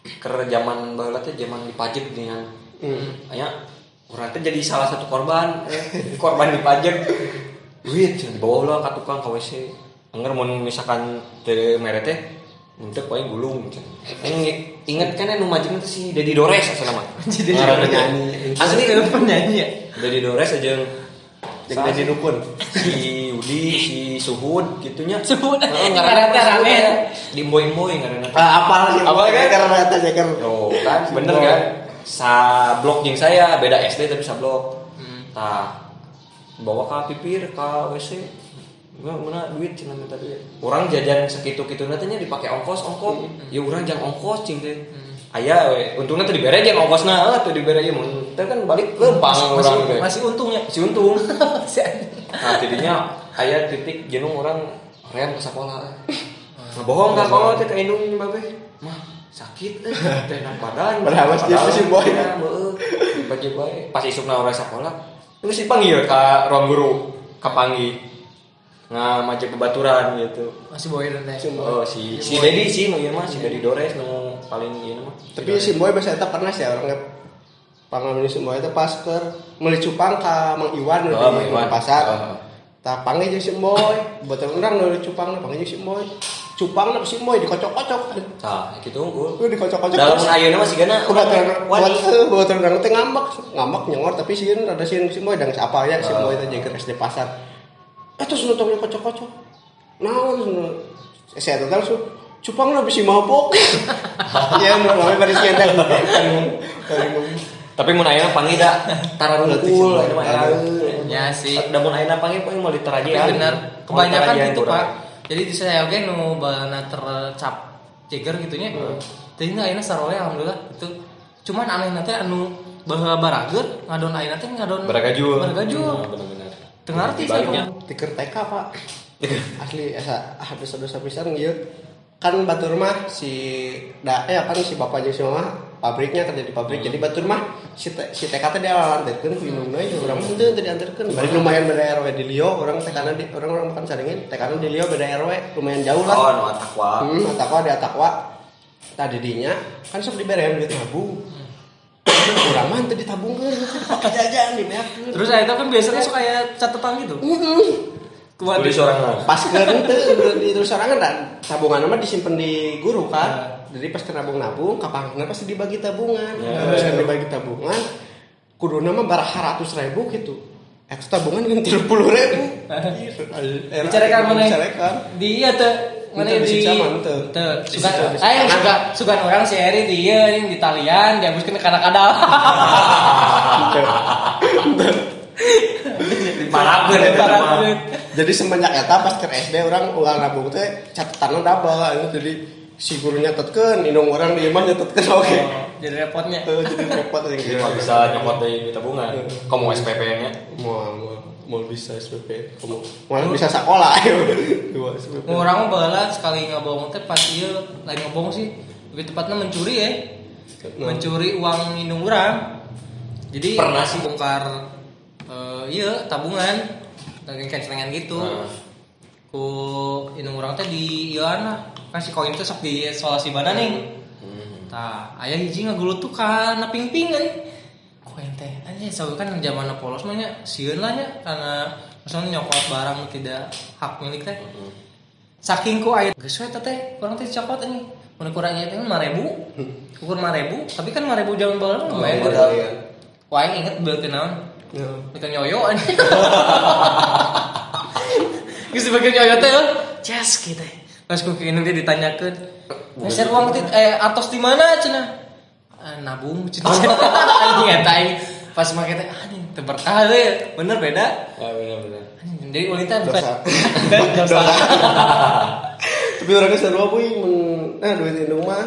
ke zaman baheula teh zaman dipajak dengan Hmm. hanya orang teh jadi salah satu korban eh, korban duit yang dibawa lah ke tukang ke WC Angger mau misalkan teu mere teh untuk paling gulung. Ini inget kan nu majeng teh si Dedi Dores asal nama. Jadi penyanyi. Asli itu penyanyi ya. Dedi Dores aja Jeung Dedi Dukun. si Udi, si Suhud gitunya. Suhud. Heeh, Ngaranna teh rame. Di boy-boy ngaranna. teh. Ah, apal sih. Apal kan? Karena eta jeker. Oh, kan bener kan? Sa blok jeung saya beda SD tapi sa blok. Hmm. Tah bawa ke pipir ke WC. Gua mana duit cenah minta duit. Orang jajan sekitu-kitu nantinya dipakai ongkos ongkos. Ya orang jangan ongkos cing teh. Aya we, untungnya tuh dibere jeung ongkosna eh, tuh dibere ieu mun kan balik ke pang Masih, orang teh. masih untungnya. Masih untung. Anjing. Nah, jadinya aya titik jenuh orang rem ke sekolah. Nah, bohong kak kalau teh ke indung babe. Mah, sakit eh teh nang badan. Padahal masih si boy. ya, heeh. Baju bae. Pas isukna orang sekolah, itu si panggil ka ruang guru ka panggi. Nah, maju ke baturan gitu. Masih boy dan teh. Oh, si si Dedi sih nu ieu mah si Dedi Dores nu paling ieu mah. Tapi si Boy biasa eta pernah sih orangnya pangalaman si Boy eta pas ke meuli cupang ka Mang Iwan Oh, di Iwan. pasar. Oh. Tah panggil jeung si Boy, boten urang nu cupang panggil jeung si Boy. Cupang na si Boy dikocok-kocok. Tah, gitu unggul. Lu dikocok-kocok. Dalam ayeuna mah sigana wani. kebetulan orang teh ngambek, ngambek nyengor tapi sieun ada sieun si Boy dan apa ya si Oh. Boy teh jeung SD pasar. Eh terus nu tong dikocok-kocok. Naon saya tuh langsung cupang lo bisa mabok ya nu namanya baris kali Tapi mun ayeuna panggil da tara rungkul anu mah. Ya sih. Da mun ayeuna panggil panggil mau ditaraji Tapi benar. Kebanyakan gitu pak. Jadi di saya oke nu balana tercap ceger gitunya. Tapi nggak enak sarole alhamdulillah itu cuman aneh nanti anu bahwa barager ngadon ayeuna teh ngadon Baragajul. baragajul. Bener-bener. teu ngarti saya tiker TK pak. Asli esa ah dosa dosa pisan gitu kan batur mah si da eh kan si bapaknya si mama pabriknya kerja di pabrik. Jadi batur mah si te, si TK teh dia lantetkeun ku indungna ya urang mah teu teu dianterkeun balik lumayan beda RW di Lio orang teh kana di orang orang makan saringin teh kana di Lio beda RW lumayan jauh lah. Oh, nu atakwa. Hmm, atakwa di atakwa. Tadi dinya kan sok diberean duit nabung. Urang mah teu ditabungkeun, pakai jajan dibeakeun. terus saya kan biasanya suka kayak catatan gitu Kuat Tulis orang lah. Pas keur teu di terus sorangan dan tabungan mah disimpan di guru kan. Jadi pas keur nabung-nabung kapangna pasti dibagi tabungan. Terus kan dibagi tabungan kuduna mah barah 100 ribu gitu. Eks tabungan kan 30 ribu. Bicarekan mana? Bicarekan. Dia tuh mana Itu di tuh. tuh Di suka di ayo suka suka orang si Eri dia yang di talian dia habiskan Parageun eta jadi semenjak eta pas ke SD orang ulang nabung teh catatannya double gitu. jadi si guru nyatetkeun indung orang di imah nyatetkeun oke. Jadi repotnya. Eh, jadi repot yang Jadi mah bisa nyopot dari tabungan. Kamu SPP nya. mau mau mau bisa SPP kamu mau bisa sekolah ayo dua SPP Mau orang bala sekali ngabong teh pas iya lain ngabong sih. Lebih tepatnya mencuri ya. Mencuri uang indung orang. Jadi Pernah sih. bongkar eh, iya tabungan lagi kencengan gitu Nah. ku indung orang teh di lah kan si koin teh sok di isolasi badan nih Hmm. Tah, ayah hiji ngagulut tuh kan ping-pingan. Koin teh anjing soalnya kan zaman polos mah nya sieun lah nya karena misalnya nyokot barang tidak hak milik teh. Saking ku aya geus we teh kurang teh cokot anjing. Mun kurang aya teh 5000. Ukur 5000, tapi kan 5000 zaman mah lumayan modal ya Wah, inget teh naon? Ya. Kita nyoyo anjing. Geus dibagi nyoyo teh, jas gitu. Pas ku kieu teh ditanyakeun, "Geser uang teh eh atos di mana cenah?" "Ah, nabung cenah. Anjing eta aing pas make teh anjing teu berkah we. Bener beda. Ya benar-benar. Anjing jadi ulin teh bukan Dosa. tapi orangnya seru apa men nah duit indung mah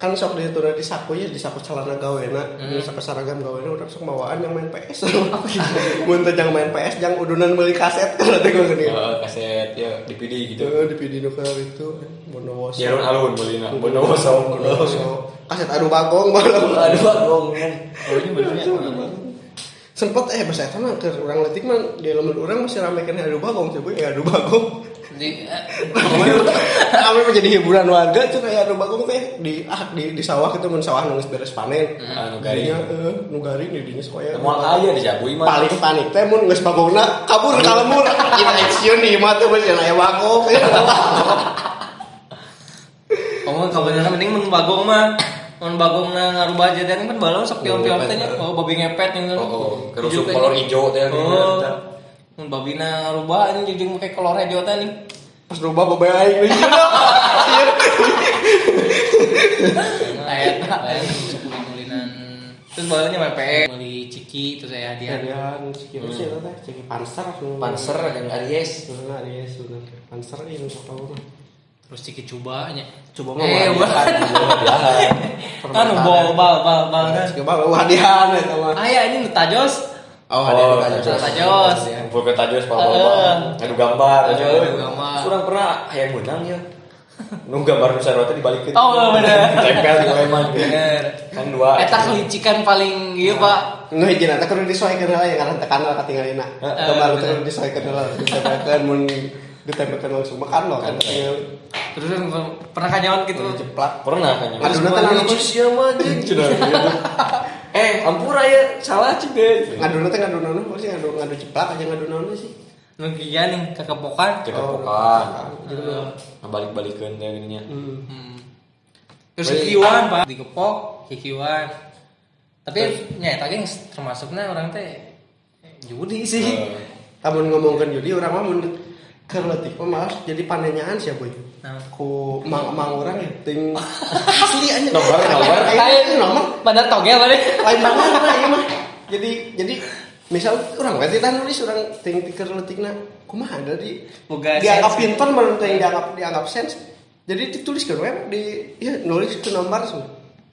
kan sok di itu di saku ya di saku celana gawena di saku seragam gawena udah sok bawaan yang main PS mun teh jangan main PS jangan udunan beli kaset kan teh gue gini Ya, kaset ya DVD gitu. Tuh, di video nuker itu Bondowoso Ya alun bolina. Bondowoso. Bondowoso kaset adu bagong malam Aduh bagong kan. Oh, ini benernya. Sempet eh bahasa eta mah keur urang letik mah di elemen urang masih ramekeun adu bagong coba ya adu bagong Di eh, Kami menjadi hiburan warga cuma ya adu bagong teh di ah di, di sawah itu mun sawah nunggu beres panen. Ah, nu garing. Dinya, eh, nu garing di dinya supaya Mau aya dijagui mah. paling panik teh mun geus bagongna kabur ka lemur. Ina action di imah teh masih aya bagong. kamu kebenaran mending mun bagong mah mun bagong na ngarubah jadian kan balon sok pion-pion teh nya. Oh, babi ngepet yang Oh, oh. kerusuk kolor hijau teh. Oh. Mun babi na ngarubah ini jujung pakai kolor hijau teh nih. Pas rubah babe aing deui. Ayat lain kulinan. Terus balonnya main PE beli ciki terus saya hadiah. Hadian sekian sih eta teh cek panser. Panser yang Aries. Aries bener. Panser ini sok tahu. Terus ciki cobanya. Coba mah Eh, wah. Kan bal bal bal bal kan. Coba lu hadiah eta mah. Ayah ini tajos. Oh, Oh, hadiah tajos. Tajos. Kumpul ke tajos Eh. apa Adu gambar. Adu aja. gambar. Kurang pernah hayang menang ya. Nu gambar nu sarua teh dibalikin. Oh, bener. Tempel di leman. Bener. Kan dua. Eta kelicikan paling iya, Pak. Nu hiji nanti kudu disesuaikan heula yang ngaran tekan ka tinggalina. Heeh, Gambar kudu disesuaikan heula, ditempelkeun mun ditempelkeun langsung makan lo kan tinggal Terus pernah kanyawan gitu. jeplak. Pernah kan. Aduh, nanti nanu Terus ya mah jeung cenah gitu. Eh, ampura ya salah cing deh. Ngadu nanti ngadu nanu pasti ngadu ngadu jeplak aja ngadu nanu sih. Nugian nih kekepokan. Kekepokan. Heeh. Balik-balikeun teh gininya. Hmm. Hmm. Terus hikiwan pak digepok hikiwan. Tapi nyata geng termasuknya orang teh judi sih. Tamun ngomongkeun judi urang mah mun kerletik mah malah jadi panennyaan sih boy Nah. ku mang mang orang ya ting asli aja Nomor, nomor. Ayo, nomor Bener togel tadi. lain banget lah ini mah jadi jadi misal orang berarti kan nulis orang ting tikir letikna kumaha ada di Boga dianggap sense. pinter menurut yang dianggap dianggap sense jadi ditulis ke web di ya nulis ke nomor so.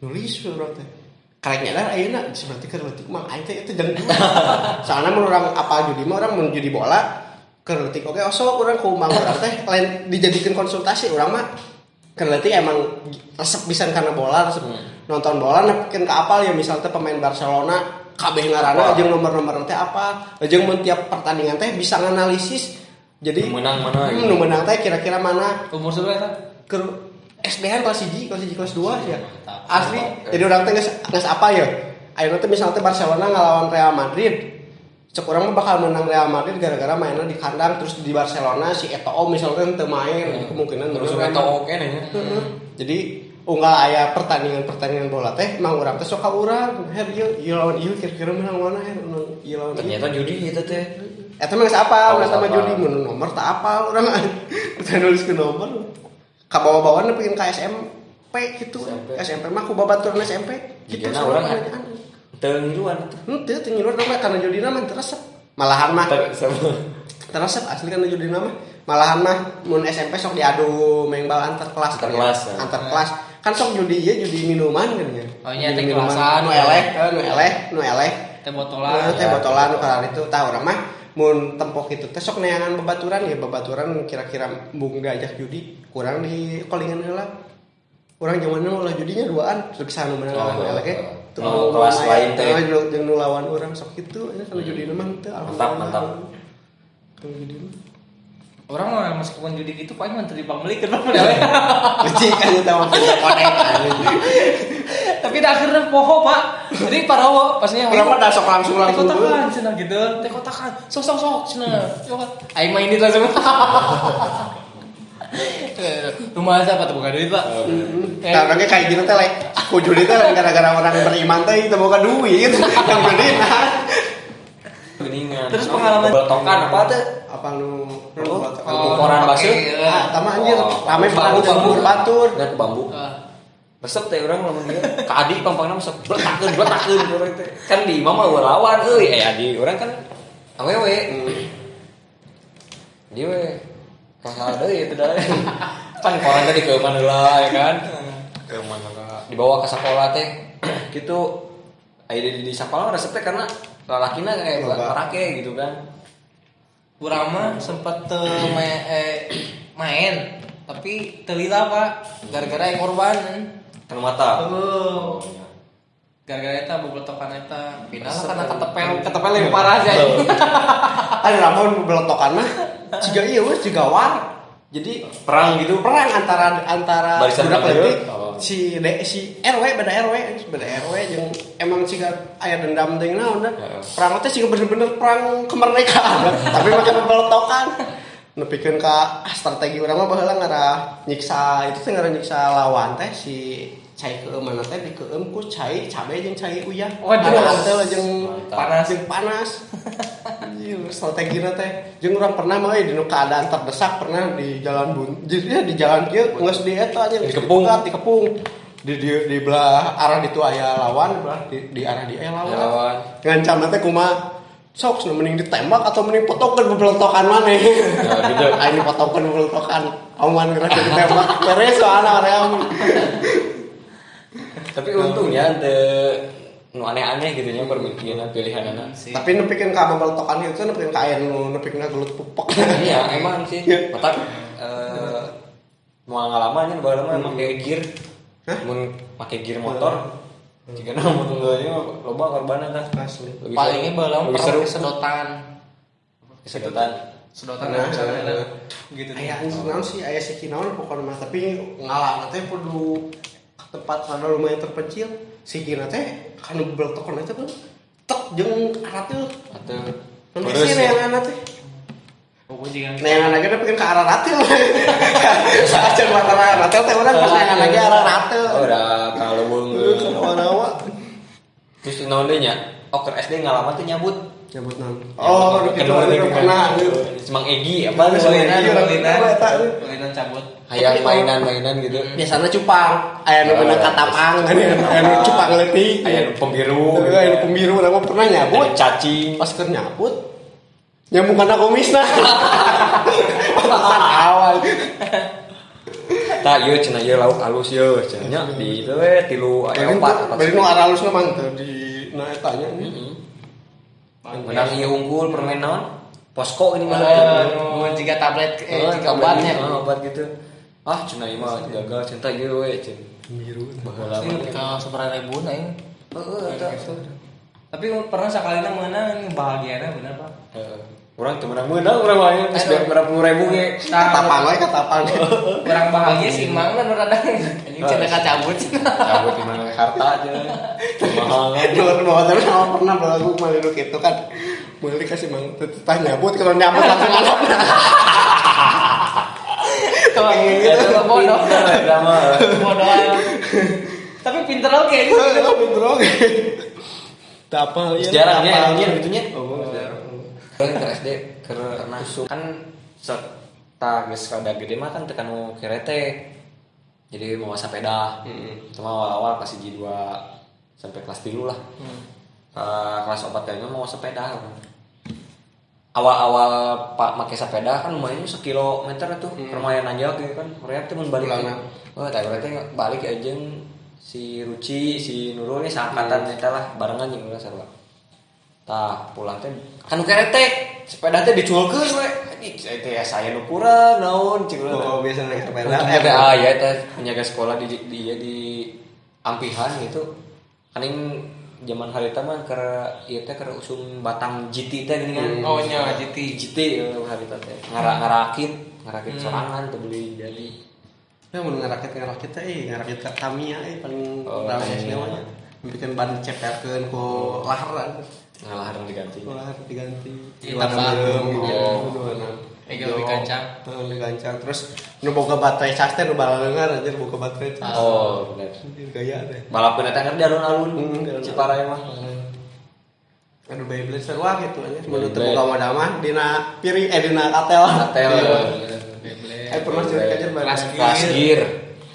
nulis orang teh kareknya lah ayeuna seperti keur letik mah aing teh itu jeung soalnya menurut orang apa judi mah orang mun judi bola keur letik oke osok orang ku orang teh lain dijadikan konsultasi orang mah keur letik emang resep pisan karena bola resep nonton bola nepikin ke apal ya misal teh pemain Barcelona kabeh ngaranna jeung nomor-nomor teh apa jeung mun tiap pertandingan teh bisa nganalisis. Jadi Nu menang mana, Hmm, gitu. nu menang teh kira-kira mana? Umur seberapa? ke SDN kelas 1 kelas 1 kelas 2 ya. Asli jadi orang teh geus geus apa ya? Ayeuna teh misalnya teh Barcelona ngelawan Real Madrid cek orang bakal menang Real Madrid gara-gara mainnya di kandang terus di Barcelona si Eto'o misalnya teu main jadi kemungkinan terus Real oke nih ya. Heeh. jadi unggal aya pertandingan-pertandingan bola teh mang urang teh sok ka urang her ieu ieu lawan ieu kira-kira menang mana her ieu lawan ternyata judi itu teh Eta mah geus apal. judi mun nomor tak apa urang nulis ke nomor. Ka bawa-bawa nepikeun ka SMP gitu. SMP. Mah ku babaturan SMP gitu. Jigana urang teu ngiluan tuh Henteu teu ngiluar nama karena judi nama teresep. Malahan mah Ter- sama teresep asli karena judi nama. Malahan mah mun SMP sok diadu main bal antar kelas Antar kan ya. kelas, ya. Antar kelas. Kan sok judi ieu judi minuman kan ya. Oh, iya, teh minuman. kelasan. Nu eleh, eh, nu eleh, nu eleh. Teh Nah, botolan. teh ya. botolan nu itu tah urang mah mun tempok itu teh sok neangan babaturan ya babaturan kira-kira bung diajak judi kurang di kolingan heula. Urang zaman nu ulah judinya duaan terus sana menang Oh, lawan elek oh. Kelas lain teh. Jeung nu lawan urang sok kitu nya kalau judi mah teu Mantap, mantap. Kalau judi. Orang mah meskipun judi gitu paling menteri pembeli kan padahal. Kecil aja tahu konek. Tapi dah akhirnya poho pak. Jadi parawo pasnya Urang mah dah sok langsung langsung. Teh kotakan cenah gitu. Teh kotakan. Sok sok sok. Coba. Aing main ini langsung. Rumah siapa tuh? Bukan duit pak? Eh, Karena kayak gitu teh like, aku teh lain gara-gara orang beriman teh itu bukan duit. Yang nah. geningan. Terus pengalaman- beltokan apa tuh apa Oh, Oh, koran basuh. eh. ah tama anjir. Oh, rame bambu, bambu. batur. Ke bambu. Ah, resep teh orang lamun dia. Ka adi pampangna resep bletakeun bletakeun urang teh. Kan di mama lawan euy. Eh adi orang kan awewe. Dia we kahal deui teh dah. Kan koran tadi ke mana lah ya kan? Ke mana lah dibawa ke sekolah teh. Gitu. Aya di, di sekolah resep teh karena lalakina kayak merake gitu kan. Sempet teu main, eh, main tapi telila pak. Gara-gara yang korban kan mata. Oh. Gara-gara eta bobotokan eta. Final karena ketepel ketepel yang parah sih ada lamun belotokan mah ciga iya wes ciga war. Jadi perang gitu. perang antara antara Barisan budak leutik Oh. si de, si RW beda RW beda RW jeung emang ciga aya dendam teh naon dah Heeh. perang teh ciga bener-bener perang kemerdekaan tapi make belotokan nepikeun ka ah, strategi urang mah baheula ngarah nyiksa itu teh ngarah nyiksa lawan teh si cai keueumana teh dikeum ku cai cabe jeung cai uyah Waduh. Jeung panas. jeung panas. Anjir, strategi teh jeung urang pernah mah di keadaan terdesak pernah di jalan bun jadi di jalan kieu geus di eta aja Dikepung. dikepung di di di belah arah ditu aya lawan di belah di, di arah di aya lawan. Lawan. Ngancam teh kumaha sok cenah mending ditembak atau mending potokeun bebeltokan maneh Nah, gitu. aing dipotokeun bebeltokan aman gerak ditembak beres soalna area tapi untungnya ante nu aneh-aneh gitu nya perbikinan pilihan anak. Tapi nepikeun ka bebeltokan itu nepikeun ka aya nu nepikeun ka gelut pupok iya emang sih. Iya. mata eh mau ngalamannya baru mah emang kayak gear. Hah? mun pakai gear motor. Jika nama tunggalnya loba korban kan asli. Palingnya seru. belum lebih seru. sedotan. Kesedotan sedotan Nah, misalnya nah. gitu aya anjing naon sih aya si kinaon pokoknya mah tapi ngalah teh kudu ke tempat rada lumayan terpencil. Si kina teh kan beltokon itu kan tek jeung arah tuh. Atau nanti sih yang anak teh nah yang anak kita pengen ke arah ratil acan mata arah ratil teh orang pas yang anak arah ratil oh udah kalau Aduh, bung kan awa-awa terus naon deui nya? Oh ke SD ngalaman tuh nyabut Nyabut non. Oh, udah Kedua udah pernah. Semang Egi apa Pelinan, Iya, iya, tak. pelinan cabut. hayang Tapi, oh. mainan-mainan gitu. Biasanya cupang, aya nu beunang katapang, aya nu cupang leutik. Aya nu pembiru. Aya nu pembiru, nama pernah nyabut. Cacing. Pas keur nyabut nyambung kana komisna. Pas awal. Tak ieu cenah ieu lauk halus cenah nya di itu we tilu aya Beli opat nu- aralus mah teu di na etanya. Menang ieu unggul permen naon? Posko ini mah. Anu, jika tablet eh Oh, jika tablet obatnya. gitu, oh, obat gitu. Ah, cenah ieu mah gagal cinta ieu we cenah. Biru. Ini mah. ke seberapa ribu nah ini. Heeh, eta. Tapi pernah sekali nang mana ini bahagianya bener pak? Urang teu menang meunang urang mah geus berapa puluh ribu ge. Katapang we katapang. Kurang bahagia sih mang kan orang Ini cina kacabut Cabut di mana harta aja. Mahal kan. Dulu bawa tapi sama pernah belagu kemarin lu gitu kan. Mulai kasih mang tetah nyabut kalau nyabut langsung ngalap. Kalau gitu Eta bodoh. drama. Bodoh. Tapi pinter oke gitu. Pinter oke. Tak apa ya. Sejarahnya apa. emangnya gitunya. Oh. Kan ke SD karena kan serta geus kada gede mah kan tekan nu kerete. Jadi mau sepeda. Mm-mm. Cuma awal-awal kelas 2 sampai kelas 3 lah. Ke kelas 4 kayaknya mau sepeda. Awal-awal Pak make sepeda kan lumayan sekilometer tuh Hmm. lumayan aja gitu kan. Mereka tuh mun balik. Oh, tadi berarti balik aja si Ruci, si Nurul nih seangkatan eta lah barengan jeung urang sarua. Tah, pulang teh kan kerete sepeda teh diculkeun we. Anjing saya teh saya nu kurang naon cing teh. Oh, biasa naik sepeda. Eh, ada ah ya teh penjaga sekolah di di ya di ampihan gitu. Kan yang zaman hari itu mah keur ieu teh keur usum batang GT teh gini kan. Oh nya GT. GT ya, hari itu teh. Ngara ngarakit, ngarakit sorangan teh beli jadi. Ya mau ngerakit ngerakit teh, eh ngerakit ke Tamiya eh paling Oh, rame Tamiya. semuanya. Bikin ban ceperkeun ku laharan. Ngalah harus diganti. Lahar diganti. Iya, Warna tambah. belum gitu. Oh. Warna Ega lebih gancang. Heeh, lebih gancang. Terus nu boga baterai cas teh nu balalengan anjir boga baterai cas. Oh, bener. Gaya deh. Balapun eta kan di alun-alun. Hmm. Ciparai mah. Aduh Beyblade seru gitu aja. Menurut Beyblade. boga modal mah dina piri eh dina katel. Katel. Iya. Eh pernah cerita aja Kelas Kelas gear.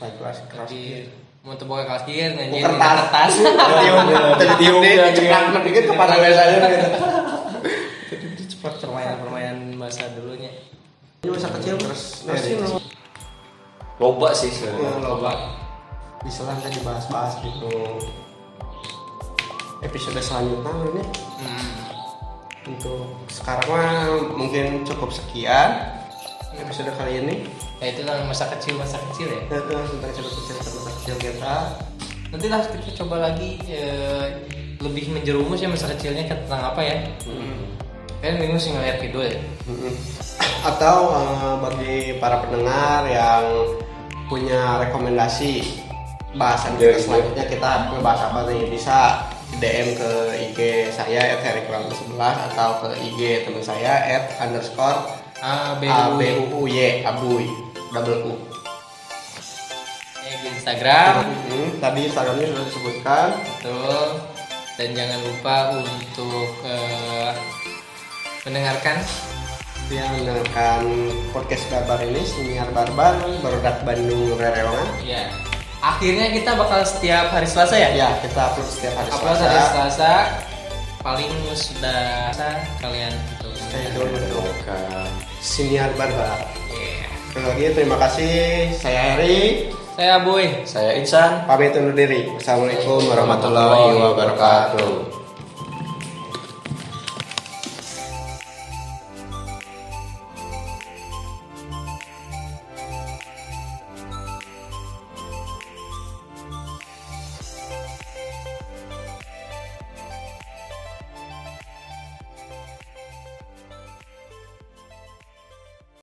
Kelas kelas. Mau pakai kelas gear nyanyi kertas. kertas. Tiup, tadi tiup ya, cepat iya. dikit kepada biasanya gitu. Jadi cepat permainan-permainan masa dulunya. Ini masa kecil terus nasi nu Loba sih sebenarnya. loba. Bisa lah tadi bahas-bahas gitu. Episode selanjutnya ini Hmm. untuk sekarang mah mungkin cukup sekian episode kali ini. Ya itu kan masa kecil masa kecil ya. Eh, eh, tentang cerita cerita masa kecil kita. Nanti lah kita coba lagi eh, lebih menjerumus ya masa kecilnya kan tentang apa ya? Kan bingung sih ngeliat video ya. Mm-mm. Atau eh, bagi para pendengar yang punya rekomendasi bahasan kita Iya, selanjutnya kita ngebahas apa nih bisa DM ke IG saya at @herikram11 atau ke IG teman saya at underscore A B A U B U U Y abuy double U. Ya, di Instagram Hmm, tadi Instagramnya sudah disebutkan. betul dan jangan lupa untuk eh, mendengarkan yang mendengarkan podcast barbar ini siniar barbar barudak Bandung Rerewongan. ya akhirnya kita bakal setiap hari Selasa ya Ya kita upload setiap hari upload Selasa. hari Selasa paling sudah kalian Stay tune untuk Bukan. siniar barbar. Sekali lagi terima kasih. Saya Heri. saya Boy Saya Insan. Pamit undur diri. Assalamualaikum warahmatullahi wabarakatuh.